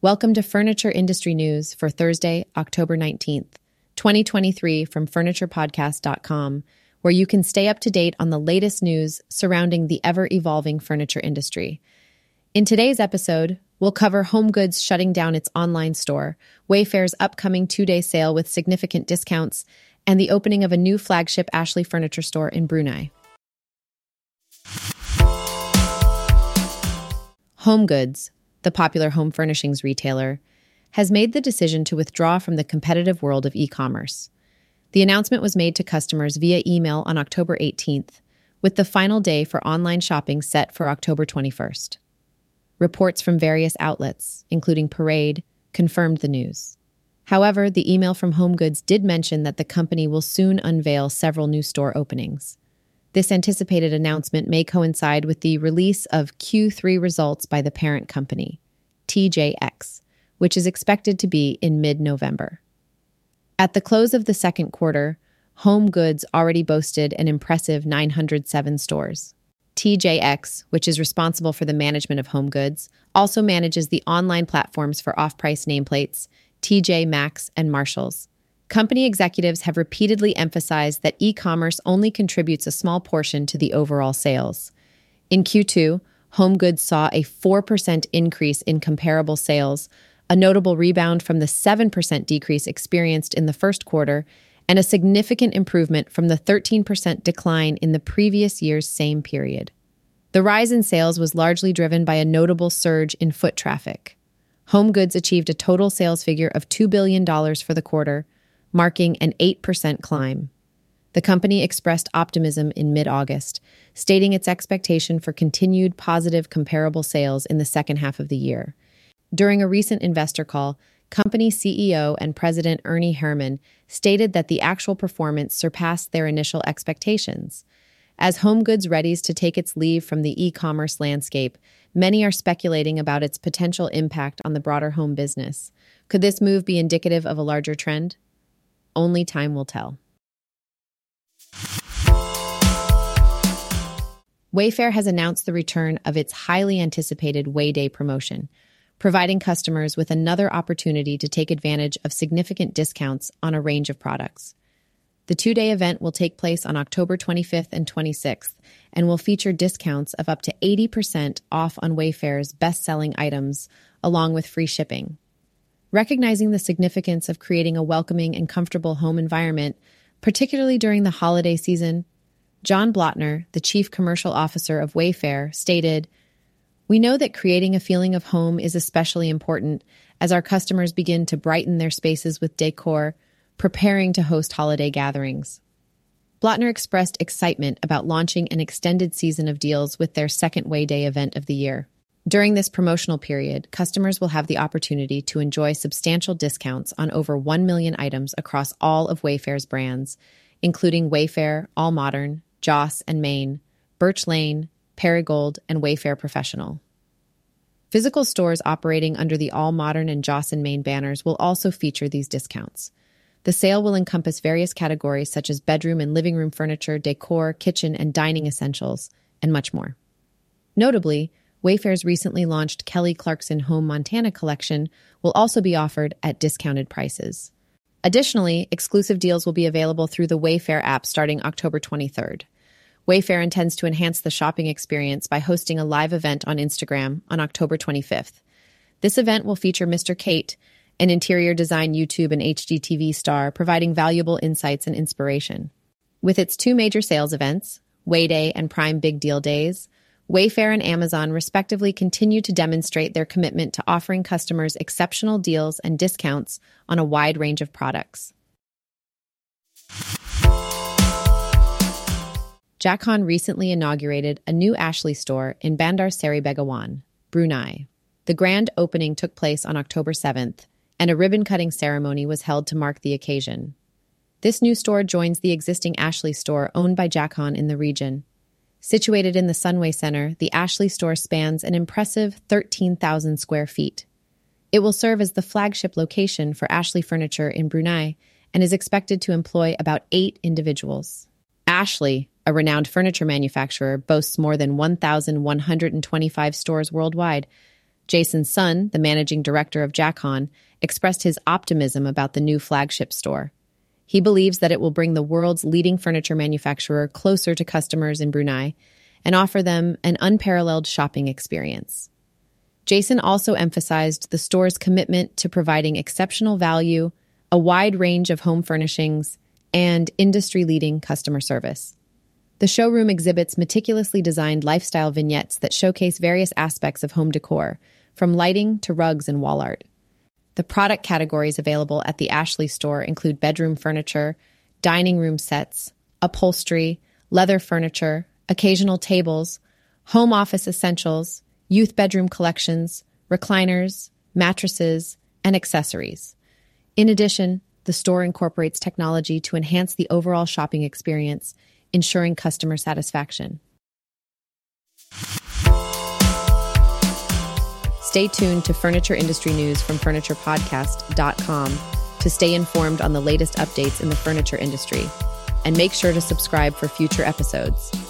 Welcome to Furniture Industry News for Thursday, October 19th, 2023, from FurniturePodcast.com, where you can stay up to date on the latest news surrounding the ever evolving furniture industry. In today's episode, we'll cover HomeGoods shutting down its online store, Wayfair's upcoming two day sale with significant discounts, and the opening of a new flagship Ashley furniture store in Brunei. HomeGoods, the popular home furnishings retailer, has made the decision to withdraw from the competitive world of e commerce. The announcement was made to customers via email on October 18th, with the final day for online shopping set for October 21st. Reports from various outlets, including Parade, confirmed the news. However, the email from HomeGoods did mention that the company will soon unveil several new store openings. This anticipated announcement may coincide with the release of Q3 results by the parent company, TJX, which is expected to be in mid November. At the close of the second quarter, Home Goods already boasted an impressive 907 stores. TJX, which is responsible for the management of Home Goods, also manages the online platforms for off price nameplates, TJ Maxx and Marshalls. Company executives have repeatedly emphasized that e commerce only contributes a small portion to the overall sales. In Q2, home goods saw a 4% increase in comparable sales, a notable rebound from the 7% decrease experienced in the first quarter, and a significant improvement from the 13% decline in the previous year's same period. The rise in sales was largely driven by a notable surge in foot traffic. Home goods achieved a total sales figure of $2 billion for the quarter, marking an 8% climb. The company expressed optimism in mid August, stating its expectation for continued positive comparable sales in the second half of the year. During a recent investor call, company CEO and President Ernie Herrman stated that the actual performance surpassed their initial expectations. As HomeGoods readies to take its leave from the e commerce landscape, many are speculating about its potential impact on the broader home business. Could this move be indicative of a larger trend? Only time will tell. Wayfair has announced the return of its highly anticipated Wayday promotion, providing customers with another opportunity to take advantage of significant discounts on a range of products. The two day event will take place on October 25th and 26th and will feature discounts of up to 80% off on Wayfair's best selling items, along with free shipping. Recognizing the significance of creating a welcoming and comfortable home environment, particularly during the holiday season, Jon Blotner, the Chief Commercial Officer of Wayfair, stated, We know that creating a feeling of home is especially important as our customers begin to brighten their spaces with decor, preparing to host holiday gatherings. Blotner expressed excitement about launching an extended season of deals with their second Way Day event of the year. During this promotional period, customers will have the opportunity to enjoy substantial discounts on over 1 million items across all of Wayfair's brands, including Wayfair, All Modern, Joss and Main, Birch Lane, Perigold, and Wayfair Professional. Physical stores operating under the All Modern and Joss and Main banners will also feature these discounts. The sale will encompass various categories such as bedroom and living room furniture, decor, kitchen and dining essentials, and much more. Notably, Wayfair's recently launched Kelly Clarkson Home Montana collection will also be offered at discounted prices. Additionally, exclusive deals will be available through the Wayfair app starting October 23rd. Wayfair intends to enhance the shopping experience by hosting a live event on Instagram on October 25th. This event will feature Mr. Kate, an interior design YouTube and HGTV star, providing valuable insights and inspiration. With its two major sales events, Way Day and Prime Big Deal Days, Wayfair and Amazon respectively continue to demonstrate their commitment to offering customers exceptional deals and discounts on a wide range of products. Jakhan recently inaugurated a new Ashley store in Bandar Seri Begawan, Brunei. The grand opening took place on October 7th, and a ribbon cutting ceremony was held to mark the occasion. This new store joins the existing Ashley store owned by Jakhan in the region Situated in the Sunway Center, the Ashley store spans an impressive 13,000 square feet. It will serve as the flagship location for Ashley Furniture in Brunei and is expected to employ about eight individuals. Ashley, a renowned furniture manufacturer, boasts more than 1,125 stores worldwide. Jason Sun, the managing director of Jacon, expressed his optimism about the new flagship store. He believes that it will bring the world's leading furniture manufacturer closer to customers in Brunei and offer them an unparalleled shopping experience. Jason also emphasized the store's commitment to providing exceptional value, a wide range of home furnishings, and industry leading customer service. The showroom exhibits meticulously designed lifestyle vignettes that showcase various aspects of home decor, from lighting to rugs and wall art. The product categories available at the Ashley store include bedroom furniture, dining room sets, upholstery, leather furniture, occasional tables, home office essentials, youth bedroom collections, recliners, mattresses, and accessories. In addition, the store incorporates technology to enhance the overall shopping experience, ensuring customer satisfaction. Stay tuned to furniture industry news from FurniturePodcast.com to stay informed on the latest updates in the furniture industry. And make sure to subscribe for future episodes.